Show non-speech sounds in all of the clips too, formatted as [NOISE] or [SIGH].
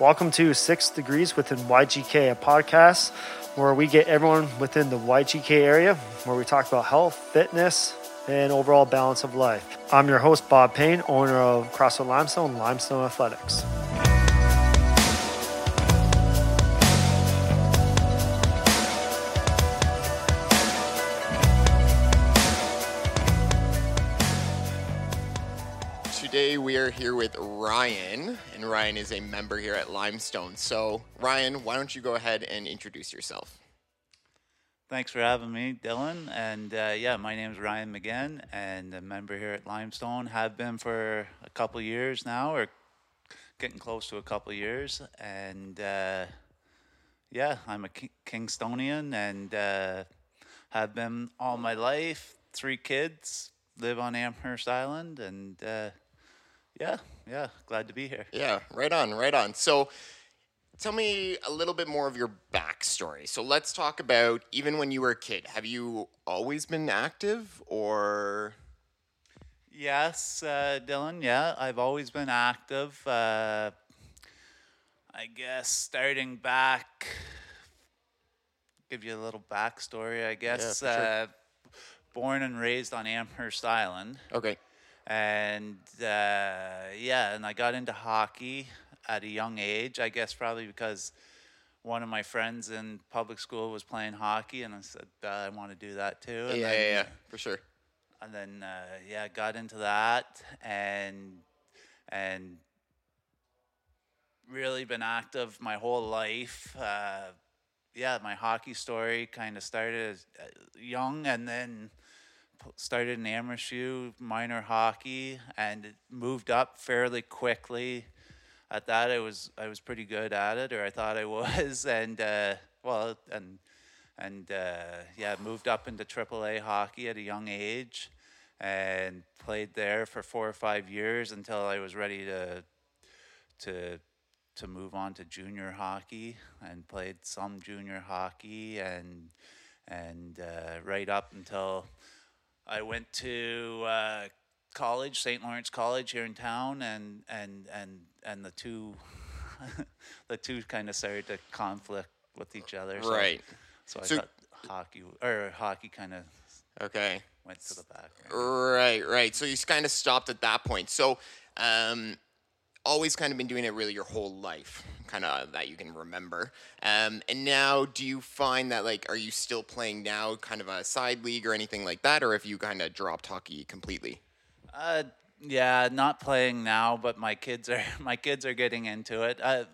Welcome to Six Degrees within YGK, a podcast where we get everyone within the YGK area, where we talk about health, fitness, and overall balance of life. I'm your host, Bob Payne, owner of CrossFit Limestone, Limestone Athletics. Here with Ryan, and Ryan is a member here at Limestone. So, Ryan, why don't you go ahead and introduce yourself? Thanks for having me, Dylan. And uh, yeah, my name is Ryan McGinn, and a member here at Limestone. Have been for a couple years now, or getting close to a couple years. And uh, yeah, I'm a Kingstonian, and uh, have been all my life. Three kids, live on Amherst Island, and uh, yeah, yeah, glad to be here. Yeah, right on, right on. So, tell me a little bit more of your backstory. So, let's talk about even when you were a kid. Have you always been active, or Yes, uh, Dylan. Yeah, I've always been active. Uh, I guess starting back, give you a little backstory. I guess for sure. uh, born and raised on Amherst Island, okay? And uh, yeah, and I got into hockey at a young age. I guess probably because one of my friends in public school was playing hockey, and I said uh, I want to do that too. And yeah, then, yeah, yeah, for sure. and then uh, yeah, got into that and and really been active my whole life. Uh, yeah, my hockey story kind of started as uh, young, and then started in Amherstview minor hockey, and moved up fairly quickly. At that, I was I was pretty good at it, or I thought I [LAUGHS] was, and uh, well, and and uh, yeah, moved up into AAA hockey at a young age, and played there for four or five years until I was ready to to to move on to junior hockey and played some junior hockey and and uh, right up until I went to uh, college, St. Lawrence College here in town, and and and and the two [LAUGHS] the two kind of started to conflict with each other. So, Right. So I So- thought hockey or hockey kind of Okay. went to the back. Right, right. So you kind of stopped at that point. So, um, always kind of been doing it really your whole life, kind of that you can remember. Um, and now, do you find that like, are you still playing now, kind of a side league or anything like that, or have you kind of dropped hockey completely? Uh, yeah, not playing now, but my kids are [LAUGHS] my kids are getting into it. Uh,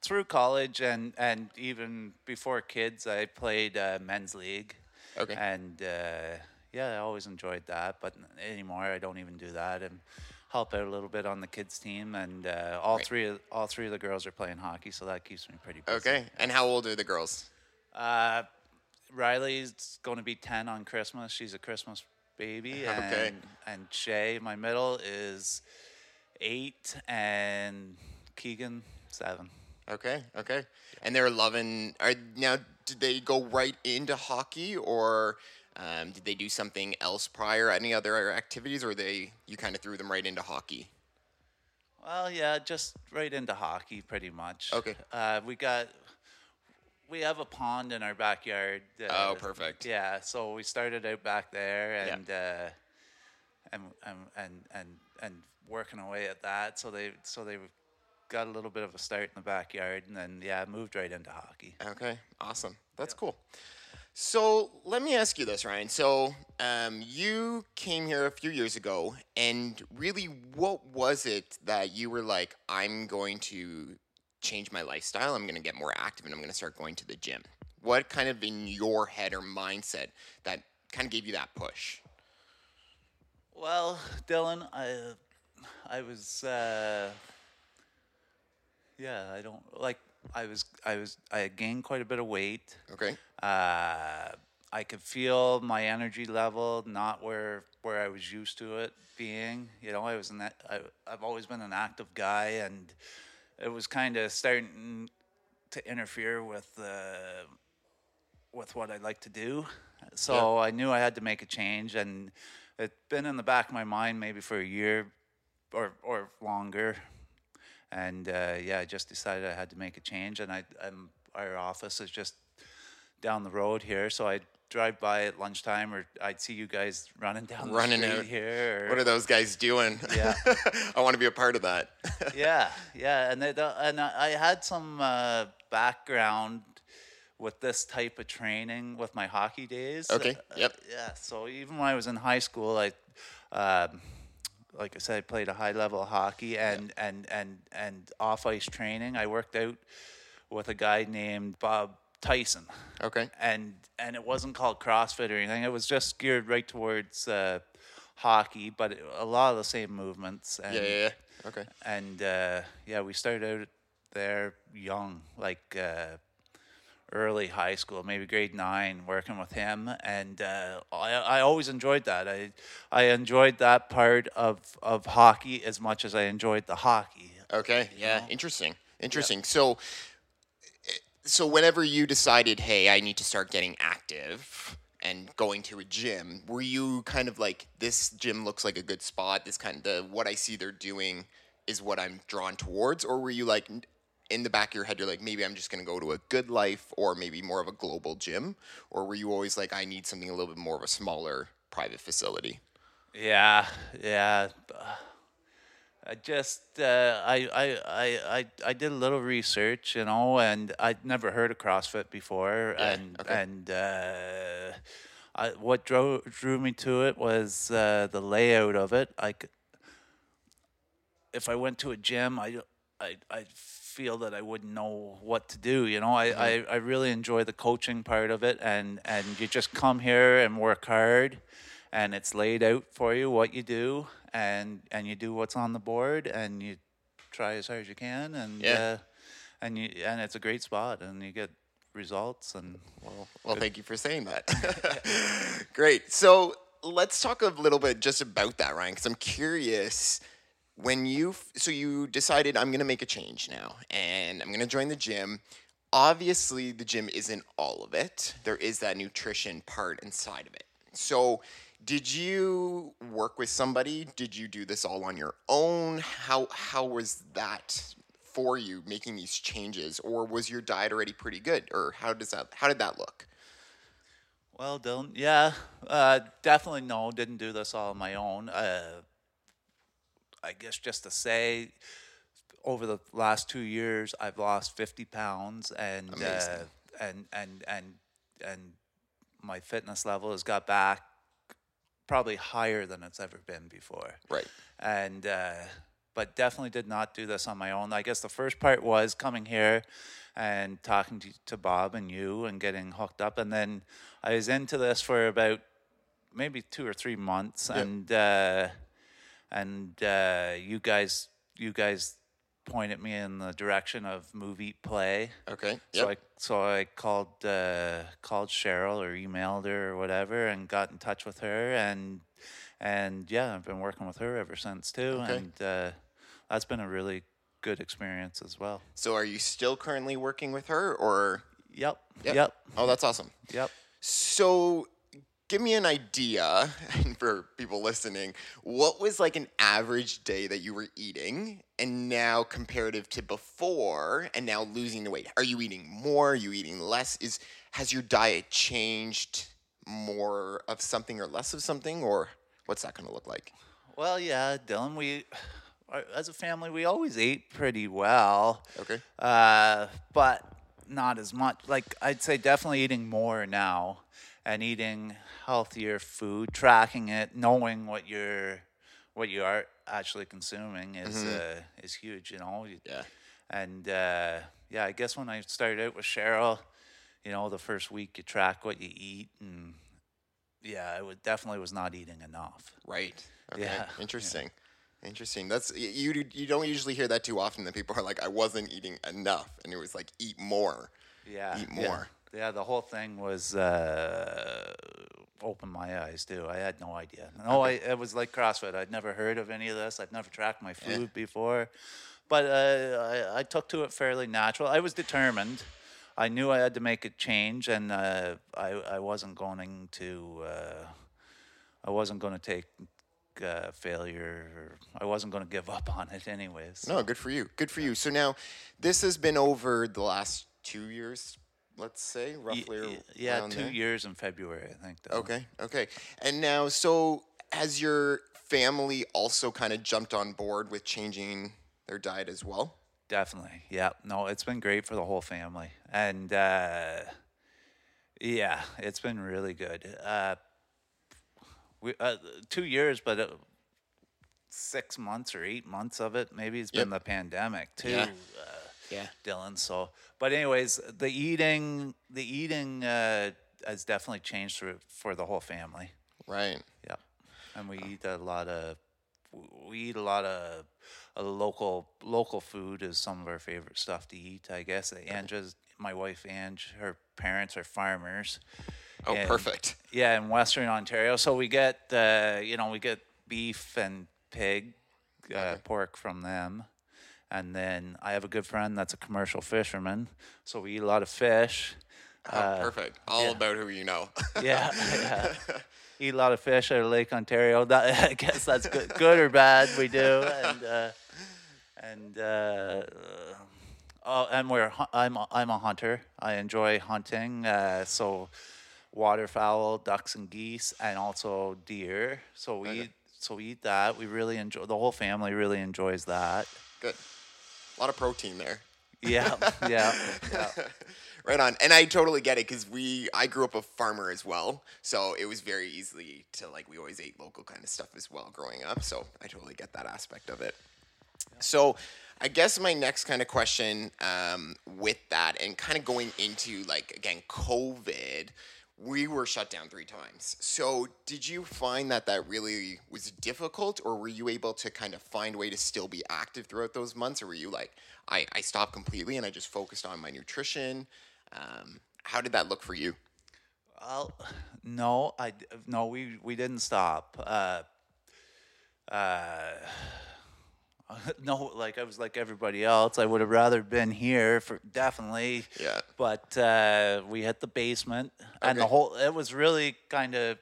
through college and and even before kids, I played uh, men's league. Okay. And uh, yeah, I always enjoyed that, but anymore I don't even do that and help out a little bit on the kids team. And uh, all Right. three of all three of the girls are playing hockey, so that keeps me pretty busy. Okay. And how old are the girls? Uh, Riley's going to be 10 on Christmas. She's a Christmas baby. [LAUGHS] Okay. And, and Shay, my middle, is eight, and Keegan, seven. Okay, okay. And they're loving. Are now? Did they go right into hockey, or um, did they do something else prior? Any other activities, or they you kind of threw them right into hockey? Well, yeah, just right into hockey, pretty much. Okay. Uh, we got. We have a pond in our backyard. Uh, Oh, perfect. Yeah, so we started out back there Yeah. and uh, and, and and and and working away at that. So they so they got a little bit of a start in the backyard, and then yeah, moved right into hockey. Okay, awesome. That's cool. So let me ask you this, Ryan. So um, you came here a few years ago, and really, what was it that you were like, I'm going to change my lifestyle, I'm going to get more active, and I'm going to start going to the gym? What kind of in your head or mindset that kind of gave you that push? Well, Dylan, I I was uh, yeah, I don't like I was I was I had gained quite a bit of weight. Okay. Uh, I could feel my energy level not where where I was used to it being. You know, I was in that. I, I've always been an active guy, and it was kind of starting to interfere with uh, with what I like to do. So I knew I had to make a change, and it's been in the back of my mind maybe for a year or or longer. and uh, yeah, I just decided I had to make a change, and I I'm, our office is just down the road here, so I'd drive by at lunchtime, or I'd see you guys running down Running the street out. here. or- What are those guys doing? Yeah. [LAUGHS] I want to be a part of that. [LAUGHS] yeah, yeah, and uh, and I I had some uh, background with this type of training with my hockey days. Okay, Uh, yep. yeah, so even when I was in high school, I, um, like I said, I played a high level of hockey and and and and off ice training. I worked out with a guy named Bob Tyson Okay. and and it wasn't called CrossFit or anything. It was just geared right towards uh, hockey, but it, a lot of the same movements. And, Yeah, yeah, yeah. Okay. And uh, yeah, we started out there young, like uh, early high school, maybe grade nine, working with him, and uh, I I always enjoyed that. I I enjoyed that part of of hockey as much as I enjoyed the hockey. Okay. Yeah. Interesting. Interesting. So, eh, so whenever you decided, hey, I need to start getting active and going to a gym, were you kind of like, this gym looks like a good spot. This kind of the, what I see they're doing is what I'm drawn towards, or were you like? In the back of your head, you're like, maybe I'm just gonna go to a GoodLife, or maybe more of a global gym, or were you always like, I need something a little bit more of a smaller private facility? Yeah, yeah. I just uh, I, I I I did a little research, you know, and I'd never heard of CrossFit before, Yeah, and okay. and uh, I, what drew drew me to it was uh, the layout of it. I if I went to a gym, I I I feel that I wouldn't know what to do. You know, I, I, I really enjoy the coaching part of it, and and you just come here and work hard, and it's laid out for you what you do, and and you do what's on the board, and you try as hard as you can, and Yeah. uh, and you and it's a great spot, and you get results, and Well, well, thank you for saying that. [LAUGHS] [LAUGHS] Great. So let's talk a little bit just about that, Ryan, because I'm curious. When you so you decided I'm going to make a change now, and I'm going to join the gym. Obviously, the gym isn't all of it. There is that nutrition part inside of it. So, did you work with somebody? Did you do this all on your own? How how was that for you making these changes, or was your diet already pretty good, or how does that how did that look? Well, Dylan, yeah, uh, definitely no, didn't do this all on my own. Uh, I guess just to say, over the last two years, I've lost fifty pounds, and uh, and and and and my fitness level has got back probably higher than it's ever been before Right. and uh, but definitely did not do this on my own. I guess the first part was coming here and talking to, to Bob and you and getting hooked up, and then I was into this for about maybe two or three months, and uh, and uh, you guys you guys pointed me in the direction of movie play. Okay. So I so I called uh, called Cheryl or emailed her or whatever and got in touch with her and and yeah I've been working with her ever since too Okay. and uh, that's been a really good experience as well. so, are you still currently working with her, or? Yep. Yep. Yep. Oh, that's awesome. Yep. So, give me an idea, [LAUGHS] and for people listening, what was like an average day that you were eating, and now comparative to before, and now losing the weight? Are you eating more? Are you eating less? Is has your diet changed more of something or less of something, or what's that going to look like? Well, yeah, Dylan, we uh, as a family we always ate pretty well. Okay. uh, but not as much. Like I'd say, definitely eating more now, and eating healthier food, tracking it, knowing what you're, what you are actually consuming is uh, is huge. You know. Yeah. And uh, yeah, I guess when I started out with Cheryl, you know, the first week you track what you eat, and yeah, I would definitely was not eating enough. Right. Okay. Yeah, [LAUGHS] Interesting. Interesting. That's you. You don't usually hear that too often. That people are like, "I wasn't eating enough," and it was like, "Eat more." Yeah. Eat yeah. more. Yeah, the whole thing was uh, opened my eyes too. I had no idea. No, I it was like CrossFit. I'd never heard of any of this. I'd never tracked my food before, but uh, I, I took to it fairly natural. I was determined. I knew I had to make a change, and uh, I I wasn't going to uh, I wasn't going to take uh, failure. I wasn't going to give up on it, anyways. No, good for you. Good for you. So now, this has been over the last two years, let's say, roughly. y- yeah, two there? years in February, I think. Though. Okay, okay. And now, so has your family also kind of jumped on board with changing their diet as well? Definitely. Yeah. No, it's been great for the whole family. And uh, yeah, it's been really good. Uh, we, uh, two years, but uh, six months or eight months of it, maybe it's been the pandemic too. Yeah. Uh, Yeah. Dylan. So, but anyways, the eating, the eating uh, has definitely changed for, for the whole family. Right. Yeah, and we eat a lot of we eat a lot of a local local food is some of our favorite stuff to eat. I guess Ange's my wife Ange, her parents are farmers. Oh, and- perfect. Yeah, in Western Ontario, so we get uh, you know we get beef and pig, uh, pork from them. And then I have a good friend that's a commercial fisherman, so we eat a lot of fish. [LAUGHS] Oh, perfect. All about who you know. [LAUGHS] Yeah, [LAUGHS] yeah. Eat a lot of fish out of Lake Ontario. That, I guess that's good, good or bad. We do, and uh, and uh, oh, and we're I'm a, I'm a hunter. I enjoy hunting. Uh, so waterfowl, ducks and geese, and also deer. So we eat, so we eat that. We really enjoy. The whole family really enjoys that. Good. A lot of protein there. Yeah, [LAUGHS] yeah, yeah. Right on. And I totally get it because we, I grew up a farmer as well. So it was very easily to like, we always ate local kind of stuff as well growing up. So I totally get that aspect of it. So I guess my next kind of question um, with that and kind of going into like, again, COVID, we were shut down three times. So did you find that that really was difficult or were you able to kind of find a way to still be active throughout those months? Or were you like, I, I stopped completely and I just focused on my nutrition? Um, how did that look for you? Well, no, I no, we we didn't stop. Uh, uh, [LAUGHS] no, like I was like everybody else. I would have rather been here for definitely. Yeah. But uh, we hit the basement, and the whole it was really kind of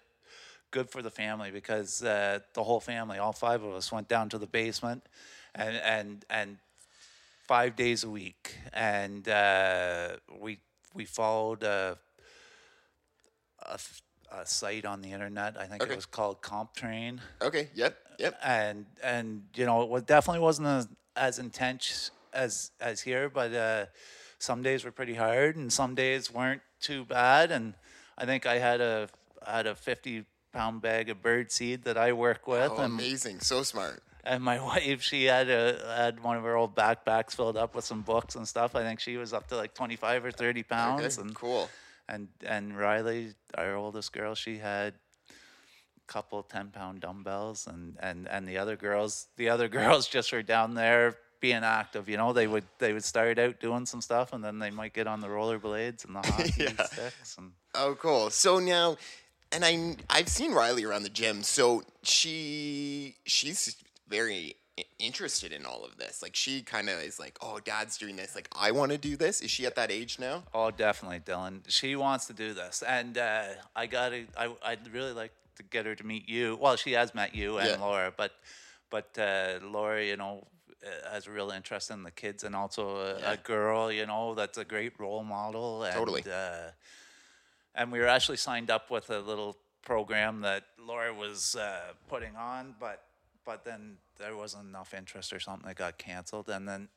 good for the family because uh, the whole family, all five of us, went down to the basement, and and and five days a week, and uh, we we followed a a site on the internet. I think Okay. it was called CompTrain, Okay. Yep. Yep. and and you know it was definitely wasn't as, as intense as as here, but uh, some days were pretty hard, and some days weren't too bad. And I think I had a I had a fifty pound bag of bird seed that I work with, Oh, and amazing. So smart. and my [LAUGHS] wife, she had a had one of her old backpacks filled up with some books and stuff. I think she was up to like twenty five or thirty Okay. pounds. And Cool. and and Riley, our oldest girl, she had couple ten pound dumbbells, and and and the other girls, the other [LAUGHS] girls just were down there being active. You know, they would they would start out doing some stuff, and then they might get on the rollerblades and the [LAUGHS] hockey Yeah. sticks and. Oh, cool. So now, and I I've seen Riley around the gym. So she she's very interested in all of this. Like she kind of is like, oh, dad's doing this. Like I want to do this. Is she at that age now? Oh, definitely, Dylan. She wants to do this, and uh, I got to. I I'd really like to get her to meet you. Well, she has met you and Yeah. Laura, but but uh, Laura, you know, uh, has a real interest in the kids, and also a, Yeah. a girl, you know, that's a great role model. And, Totally. Uh, and we were actually signed up with a little program that Laura was uh, putting on, but but then there wasn't enough interest or something that got canceled, and then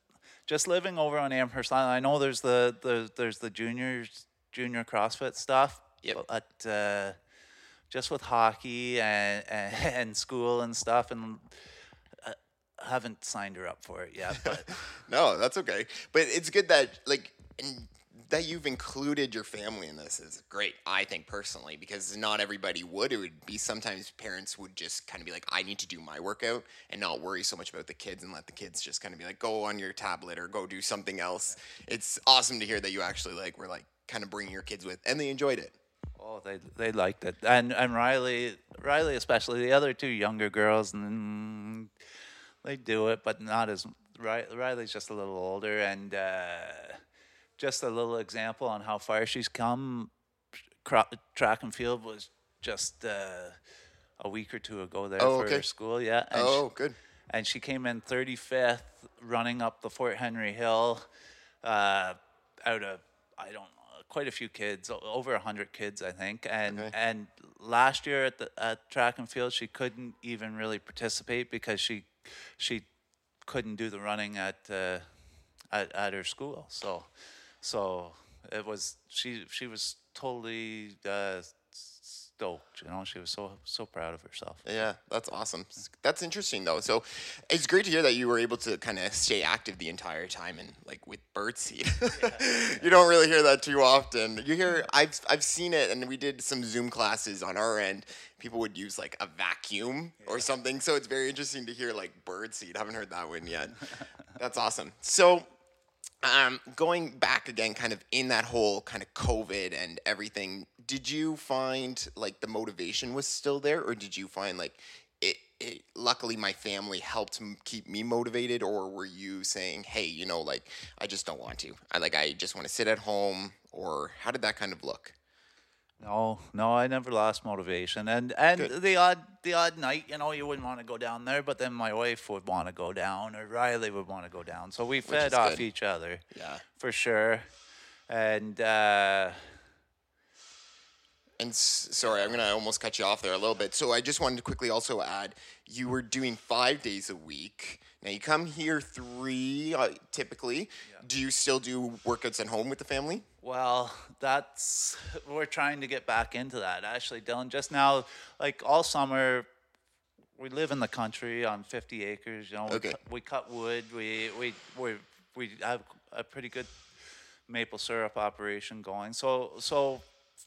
just living over on Amherst Island. I know there's the, the there's the juniors junior CrossFit stuff, Yep. but uh, just with hockey and, and [LAUGHS] and school and stuff, and uh, I haven't signed her up for it yet. [LAUGHS] But No, that's okay. But it's good that like that you've included your family in this is great. I think personally because not everybody would. It would be sometimes parents would just kind of be like, I need to do my workout and not worry so much about the kids and let the kids just kind of be like, go on your tablet or go do something else. It's awesome to hear that you actually like were like kind of bringing your kids with and they enjoyed it. Oh, they they liked it, and and Riley, Riley especially. The other two younger girls, mm, they do it, but not as Riley's just a little older, and uh, just a little example on how far she's come. Cro- track and field was just uh, a week or two ago there Oh, for okay. school. Yeah. And she- Oh, good. and she came in 35th running up the Fort Henry Hill uh, out of I don't know quite a few kids over 100 kids I think and Okay. and last year at the at track and field she couldn't even really participate because she she couldn't do the running at uh, at, at her school so so it was she she was totally uh, stoked you know she was so so proud of herself Yeah, that's awesome. That's interesting though. So it's great to hear that you were able to kind of stay active the entire time and like with birdseed. [LAUGHS] you don't really hear that too often. You hear I've I've seen it and we did some Zoom classes on our end. People would use like a vacuum or something. So it's very interesting to hear like birdseed. I haven't heard that one yet. that's awesome. So um, going back again, kind of in that whole kind of COVID and everything, did you find like the motivation was still there, or did you find like it? it luckily, my family helped m- keep me motivated, or were you saying, "Hey, you know, like I just don't want to. I like I just want to sit at home," or how did that kind of look? No, no, I never lost motivation, and and Good. the odd the odd night, you know, you wouldn't want to go down there, but then my wife would want to go down, or Riley would want to go down, so we fed off good. each other, Yeah. for sure, and uh, And s- sorry, I'm gonna almost cut you off there a little bit. So I just wanted to quickly also add, you were doing five days a week. Now you come here three uh, typically. Do you still do workouts at home with the family? well, that's [LAUGHS] we're trying to get back into that. Actually, Dylan, just now, like all summer, we live in the country on 50 acres. You know, we, Okay. cut, we cut wood. We we we we have a pretty good maple syrup operation going. So so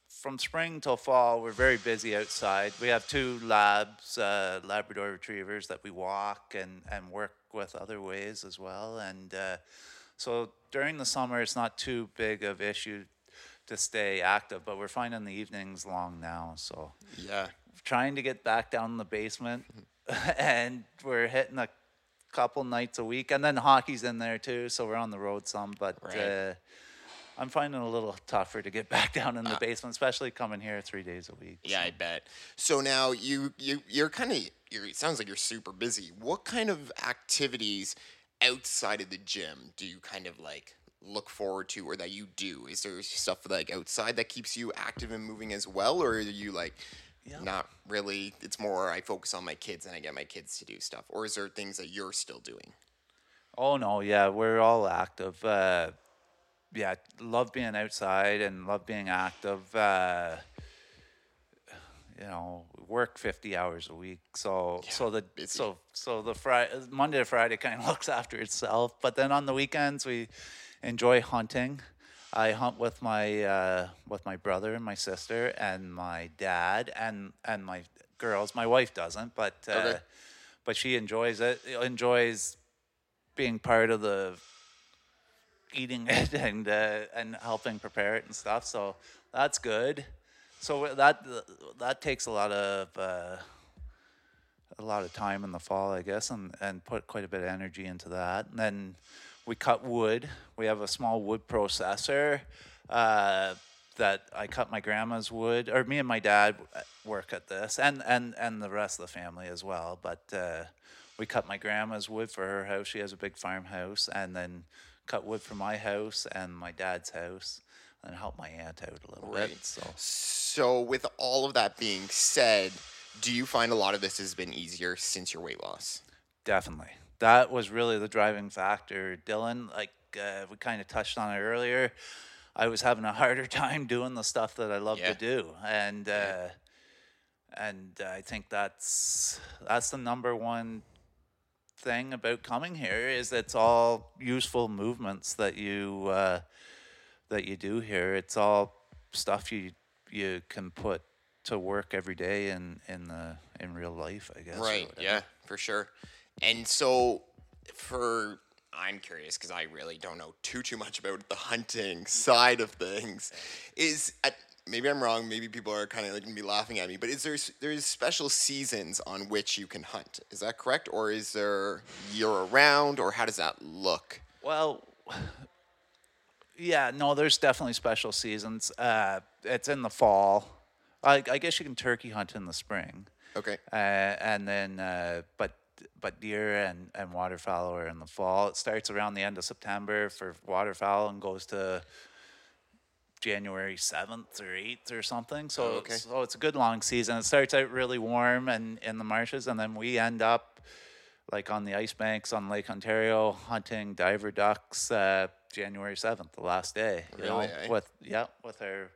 from spring till fall, we're very busy outside. We have two labs, uh, Labrador retrievers that we walk and and work with other ways as well. And uh, so during the summer, it's not too big of issue to stay active, but we're finding the evenings long now. So Yeah. trying to get back down in the basement, [LAUGHS] and we're hitting a couple nights a week, and then hockey's in there too, so we're on the road some. But Right. uh, I'm finding it a little tougher to get [LAUGHS] back down in the basement, especially coming here three days a week. Yeah, I bet. So now you you you're kind of you're it sounds like you're super busy. What kind of activities outside of the gym do you kind of like look forward to or that you do? Is there stuff like outside that keeps you active and moving as well or are you like not really it's more I focus on my kids and I get my kids to do stuff or is there things that you're still doing? Oh no, yeah, we're all active. Uh, yeah, love being outside and love being active. Uh, you know, work fifty hours a week, so so the busy. so so the Friday Monday to Friday kind of [LAUGHS] looks after itself. But then on the weekends we enjoy hunting. I hunt with my uh, with my brother and my sister and my dad and and my girls. My wife doesn't, but uh, Okay. but she enjoys it. Enjoys being part of the eating [LAUGHS] it and uh, and helping prepare it and stuff. So that's good. So that that takes a lot of uh, a lot of time in the fall, I guess, and and put quite a bit of energy into that. And then we cut wood. We have a small wood processor. Uh, that I cut my grandma's wood, or me and my dad work at this, and and and the rest of the family as well. But uh, we cut my grandma's wood for her house. She has a big farmhouse, and then cut wood for my house and my dad's house, and help my aunt out a little Right. bit. So So with all of that being said, do you find a lot of this has been easier since your weight loss? Definitely. That was really the driving factor. Dylan, like uh, we kind of touched on it earlier, I was having a harder [LAUGHS] time doing the stuff that I love Yeah. to do. And uh, and I think that's that's the number one thing about coming here is it's all useful movements that you uh, that you do here. It's all stuff you you can put to work every day in in the in real life, I guess. Right. Yeah, for sure. And so, for I'm curious because I really don't know too too much about the hunting [LAUGHS] side of things. Is at, maybe I'm wrong. Maybe people are kind of like gonna be laughing at me. But is there s- there's special seasons on which you can hunt? Is that correct, or is there year around, or how does that look? Well, [SIGHS] yeah, no, there's definitely special seasons. Uh, it's in the fall. I, I guess you can turkey hunt in the spring, Okay. Uh, and then, uh, but but deer and, and waterfowl are in the fall. It starts around the end of September for waterfowl and goes to January seventh or eighth or something. So Oh, okay. so it's a good long season. It starts out really warm and in the marshes, and then we end up like on the ice banks on Lake Ontario hunting diver ducks uh, January seventh, the last day. You know, Really, eh? with yeah, with our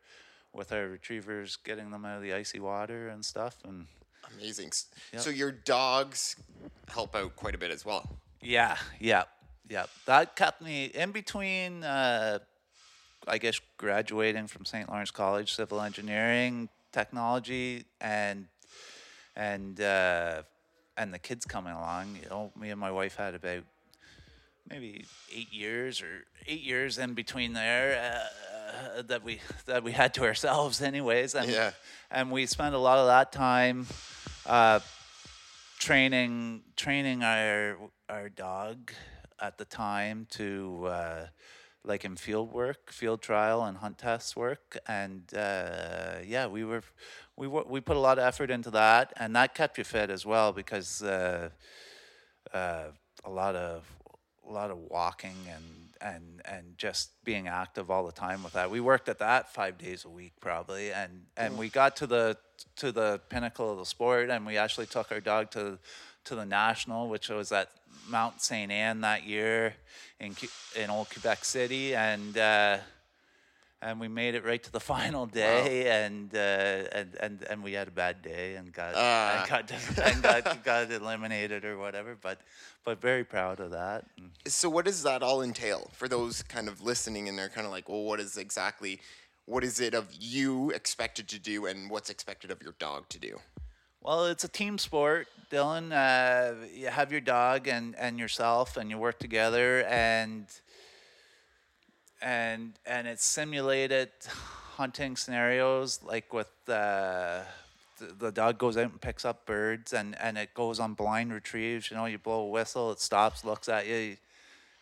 with our retrievers, getting them out of the icy water and stuff, and Amazing. S- So your dogs help out quite a bit as well. yeah, yeah, yeah. That kept me in between. Uh, I guess graduating from St. Lawrence College, civil engineering, technology, and and uh, and the kids coming along. You know, me and my wife had about maybe eight years or eight years in between there uh, that we that we had to ourselves, anyways. And Yeah. and we spent a lot of that time uh, training training our our dog at the time to uh, like in field work, field trial, and hunt test work, and uh, yeah, we were we were, we put a lot of effort into that, and that kept you fit as well because uh, uh, a lot of a lot of walking and and and just being active all the time with that. We worked at that five days a week probably, and and we got to the to the pinnacle of the sport, and we actually took our dog to to the national, which was at Mount Saint Anne that year in in old Quebec City, and. Uh, and we made it right to the [LAUGHS] final day, and, uh, and and and we had a bad day and got Ah. and got, and got [LAUGHS] got eliminated or whatever. But but very proud of that. So what does that all entail for those kind of listening and they're kind of like, well, what is exactly, what is it of you expected to do and what's expected of your dog to do? Well, it's a team sport, Dylan. Uh, you have your dog and, and yourself, and you work together, and and and it's simulated hunting scenarios, like with uh, the, the dog goes out and picks up birds, and, and it goes on blind retrieves. You know, you blow a whistle, it stops, looks at you. You,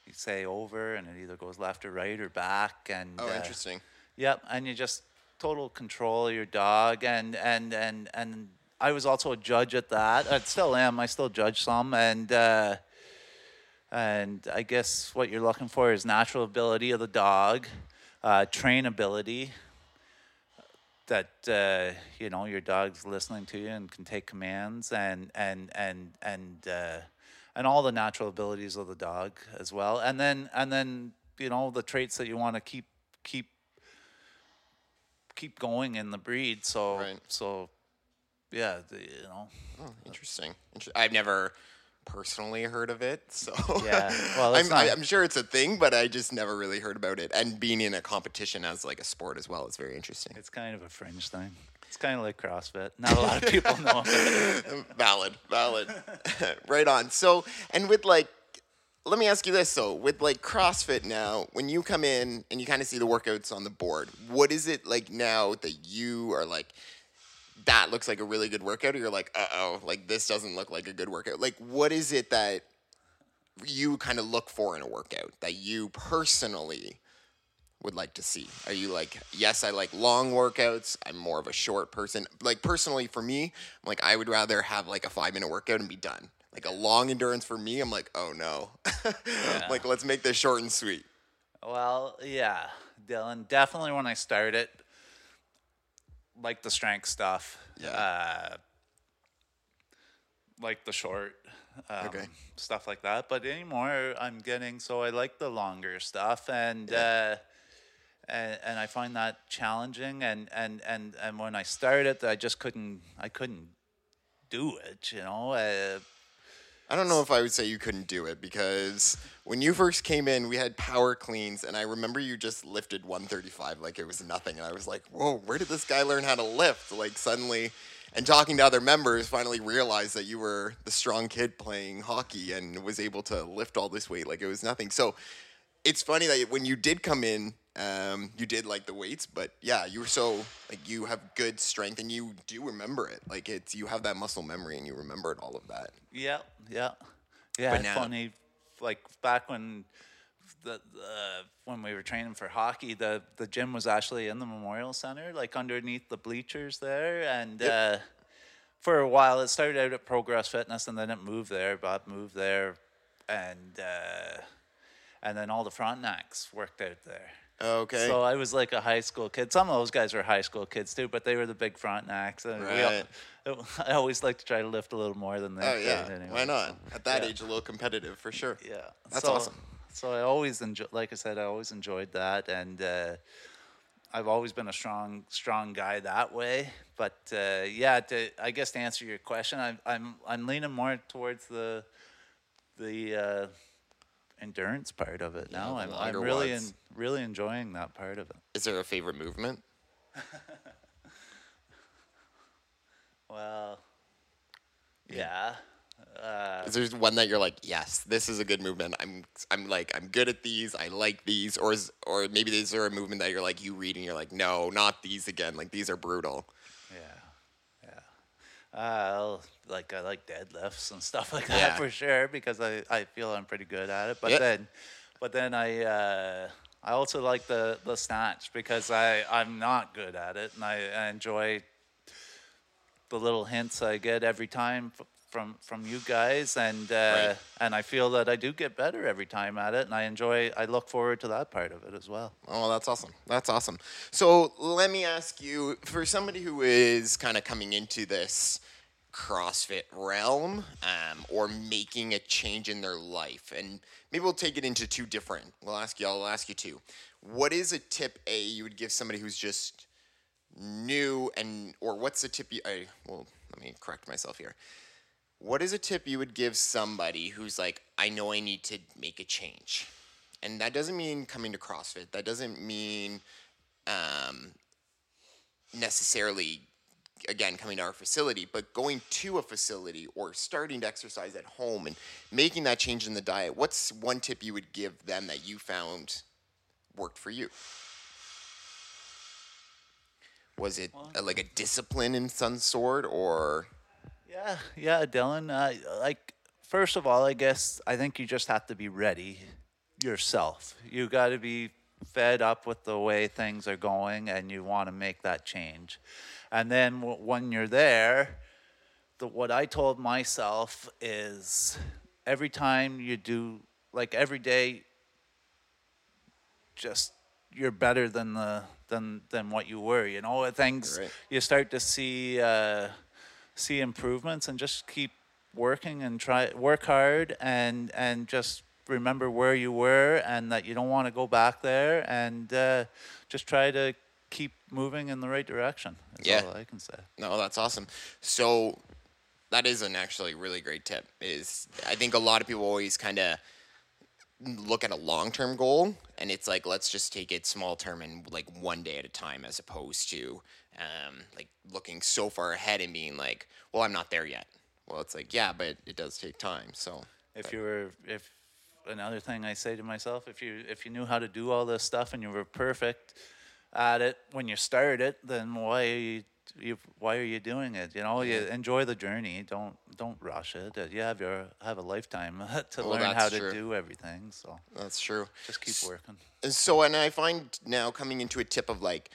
you say over, and it either goes left or right or back, and Oh, uh, interesting. Yep, and you just total control of your dog, and and and and I was also a judge at that. I still am. I still judge some, and uh, and I guess what you're looking for is natural ability of the dog, uh, trainability. That uh, you know your dog's listening to you and can take commands, and and and and uh, and all the natural abilities of the dog as well, and then and then you know the traits that you want to keep keep keep going in the breed. So Right. so yeah, the, you know. Oh, interesting. Inter- I've never personally heard of it, so Yeah, well, [LAUGHS] I'm, not- I'm sure it's a thing, but I just never really heard about it. And being in a competition as like a sport as well is very interesting. It's kind of a fringe thing. It's kind of like CrossFit. Not a lot of people know about it. [LAUGHS] valid, valid. [LAUGHS] right on. So, and with like, let me ask you this though, with like CrossFit now, when you come in and you kind of see the workouts on the board, what is it like now that you are like, that looks like a really good workout, or you're like, uh oh, like this doesn't look like a good workout? Like, what is it that you kind of look for in a workout that you personally would like to see? Are you like, yes, I like long workouts. I'm more of a short person. Like personally, for me, I'm like I would rather have like a five minute workout and be done. Like a long endurance for me, I'm like, oh no, [LAUGHS] like let's make this short and sweet. Well, yeah, Dylan. Definitely when I started, like the strength stuff. Yeah. Uh, like the short. Um, Okay. Stuff like that. But anymore, I'm getting so I like the longer stuff, and uh, and and I find that challenging. And and and and when I started, I just couldn't. I couldn't do it. You know. Uh, I don't know if I would say you couldn't do it because when you first came in, we had power cleans, and I remember you just lifted 135 like it was nothing, and I was like, "Whoa, where did this guy learn how to lift?" Like suddenly, and talking to other members, finally realized that you were the strong kid playing hockey and was able to lift all this weight like it was nothing. So it's funny that when you did come in, um, you did like the weights, but yeah, you were so like you have good strength and you do remember it. Like it's you have that muscle memory and you remembered all of that. Yeah, yeah, yeah. But it's now- funny, like back when the, the when we were training for hockey, the the gym was actually in the Memorial Center, like underneath the bleachers there, and uh, for a while. It started out at Progress Fitness, and then it moved there. Bob moved there, and uh, and then all the Frontenacs worked out there. Okay. So I was like a high school kid. Some of those guys were high school kids too, but they were the big Frontenacs. And we all- [LAUGHS] I always like to try to lift a little more than they oh yeah. anyway, Why not? At that yeah. age, a little competitive for sure. Yeah, That's so, awesome. So I always enjoy, like I said, I always enjoyed that, and uh, I've always been a strong, strong guy that way. But uh, yeah, to, I guess to answer your question, I'm, I'm, I'm leaning more towards the, the uh, endurance part of it now. I'm, I'm really, en- really enjoying that part of it. Is there a favorite movement? [LAUGHS] Well, yeah. Uh, Is there one that you're like, yes, this is a good movement. I'm, I'm like, I'm good at these. I like these. Or is, or maybe is there a movement that you're like, you read and you're like, no, not these again. Like these are brutal. Uh, like I like deadlifts and stuff like that Yeah. for sure because I, I feel I'm pretty good at it. But Yep. then, but then I uh, I also like the the snatch because I I'm not good at it and I, I enjoy the little hints I get every time from from you guys and uh, Right. and I feel that I do get better every time at it and I enjoy I look forward to that part of it as well. Oh, that's awesome. That's awesome. So let me ask you for somebody who is kind of coming into this CrossFit realm um, or making a change in their life, and maybe we'll take it into two different. We'll ask you. I'll ask you two. What is a tip A you would give somebody who's just new, and or what's the tip you? I, well, let me correct myself here. What is a tip you would give somebody who's like, I know I need to make a change? And that doesn't mean coming to CrossFit. That doesn't mean um, necessarily, again, coming to our facility, but going to a facility or starting to exercise at home and making that change in the diet. What's one tip you would give them that you found worked for you? Was it uh, like a discipline in some sort, or Yeah, yeah, Dylan. Uh, like, first of all, I guess I think you just have to be ready yourself. You got to be fed up with the way things are going, and you want to make that change. And then w- when you're there, the, what I told myself is every time you do, like every day, just you're better than the than than what you were. You know, things Right. you start to see uh, see improvements, and just keep working and try work hard and and just remember where you were and that you don't want to go back there and uh, just try to keep moving in the right direction. Is Yeah. all I can say. No, that's awesome. So that is an actually really great tip. Is I think a lot of people always kind of look at a long term goal and it's like let's just take it small term and like one day at a time as opposed to um, like looking so far ahead and being like, well, I'm not there yet. Well, it's like yeah, but it does take time. So if you were if another thing I say to myself if you if you knew how to do all this stuff and you were perfect at it when you started then why are you, you why are you doing it you know you enjoy the journey don't don't rush it Uh, you have your have a lifetime to Well, learn how to true. do everything so that's true. just keep working And so, and I find now coming into a tip of like,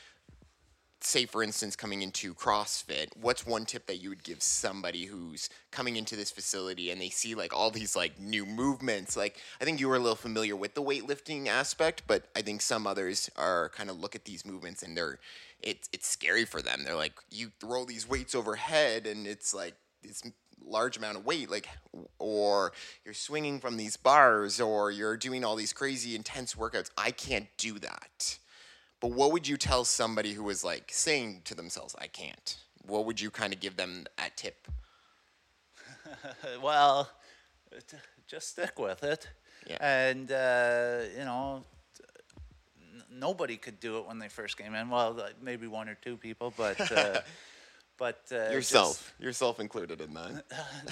say for instance, coming into CrossFit, what's one tip that you would give somebody who's coming into this facility and they see like all these like new movements? Like, I think you were a little familiar with the weightlifting aspect, but I think some others are kind of look at these movements and they're, it's it's scary for them. They're like, you throw these weights overhead and it's like this large amount of weight like or you're swinging from these bars or you're doing all these crazy intense workouts i can't do that but what would you tell somebody who was like saying to themselves i can't what would you kind of give them that tip? [LAUGHS] Well t- just stick with it. Yeah. and uh, you know nobody could do it when they first came in. Well maybe one or two people but uh, [LAUGHS] but uh, just- yourself yourself included in that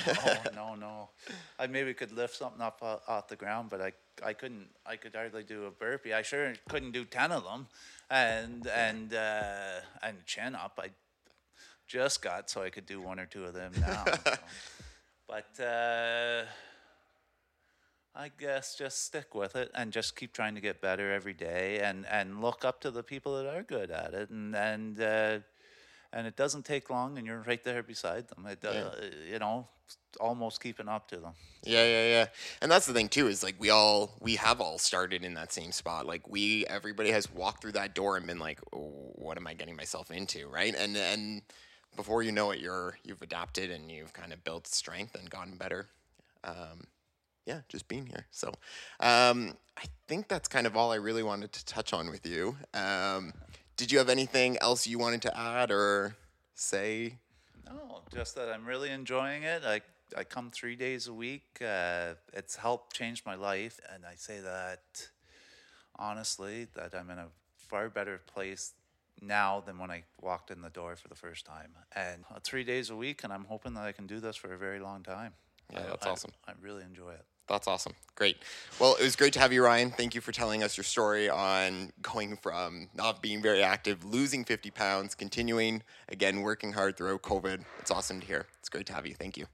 [LAUGHS] no, no, no. I maybe could lift something up o- off the ground, but I, I couldn't. I could hardly do a burpee. I sure couldn't do ten of them, and and uh, and chin up. I just got so I could do one or two of them now. so. [LAUGHS] But uh, I guess just stick with it and just keep trying to get better every day, and and look up to the people that are good at it, and and. Uh, and it doesn't take long, and you're right there beside them. It, uh, You know, almost keeping up to them. Yeah, yeah, yeah. And that's the thing too is like we all we have all started in that same spot. Like we everybody has walked through that door and been like, oh, "What am I getting myself into?" Right? And and before you know it, you're you've adapted and you've kind of built strength and gotten better. Um, yeah, just being here. So um, I think that's kind of all I really wanted to touch on with you. Um, did you have anything else you wanted to add or say? No, just that I'm really enjoying it. I I come three days a week. Uh, it's helped change my life, and I say that honestly that I'm in a far better place now than when I walked in the door for the first time. And uh, three days a week, and I'm hoping that I can do this for a very long time. Yeah, that's I- awesome. I really enjoy it. That's awesome. Great. Well, it was great to have you, Ryan. Thank you for telling us your story on going from not being very active, losing 50 pounds, continuing, again, working hard throughout COVID. It's awesome to hear. It's great to have you. Thank you.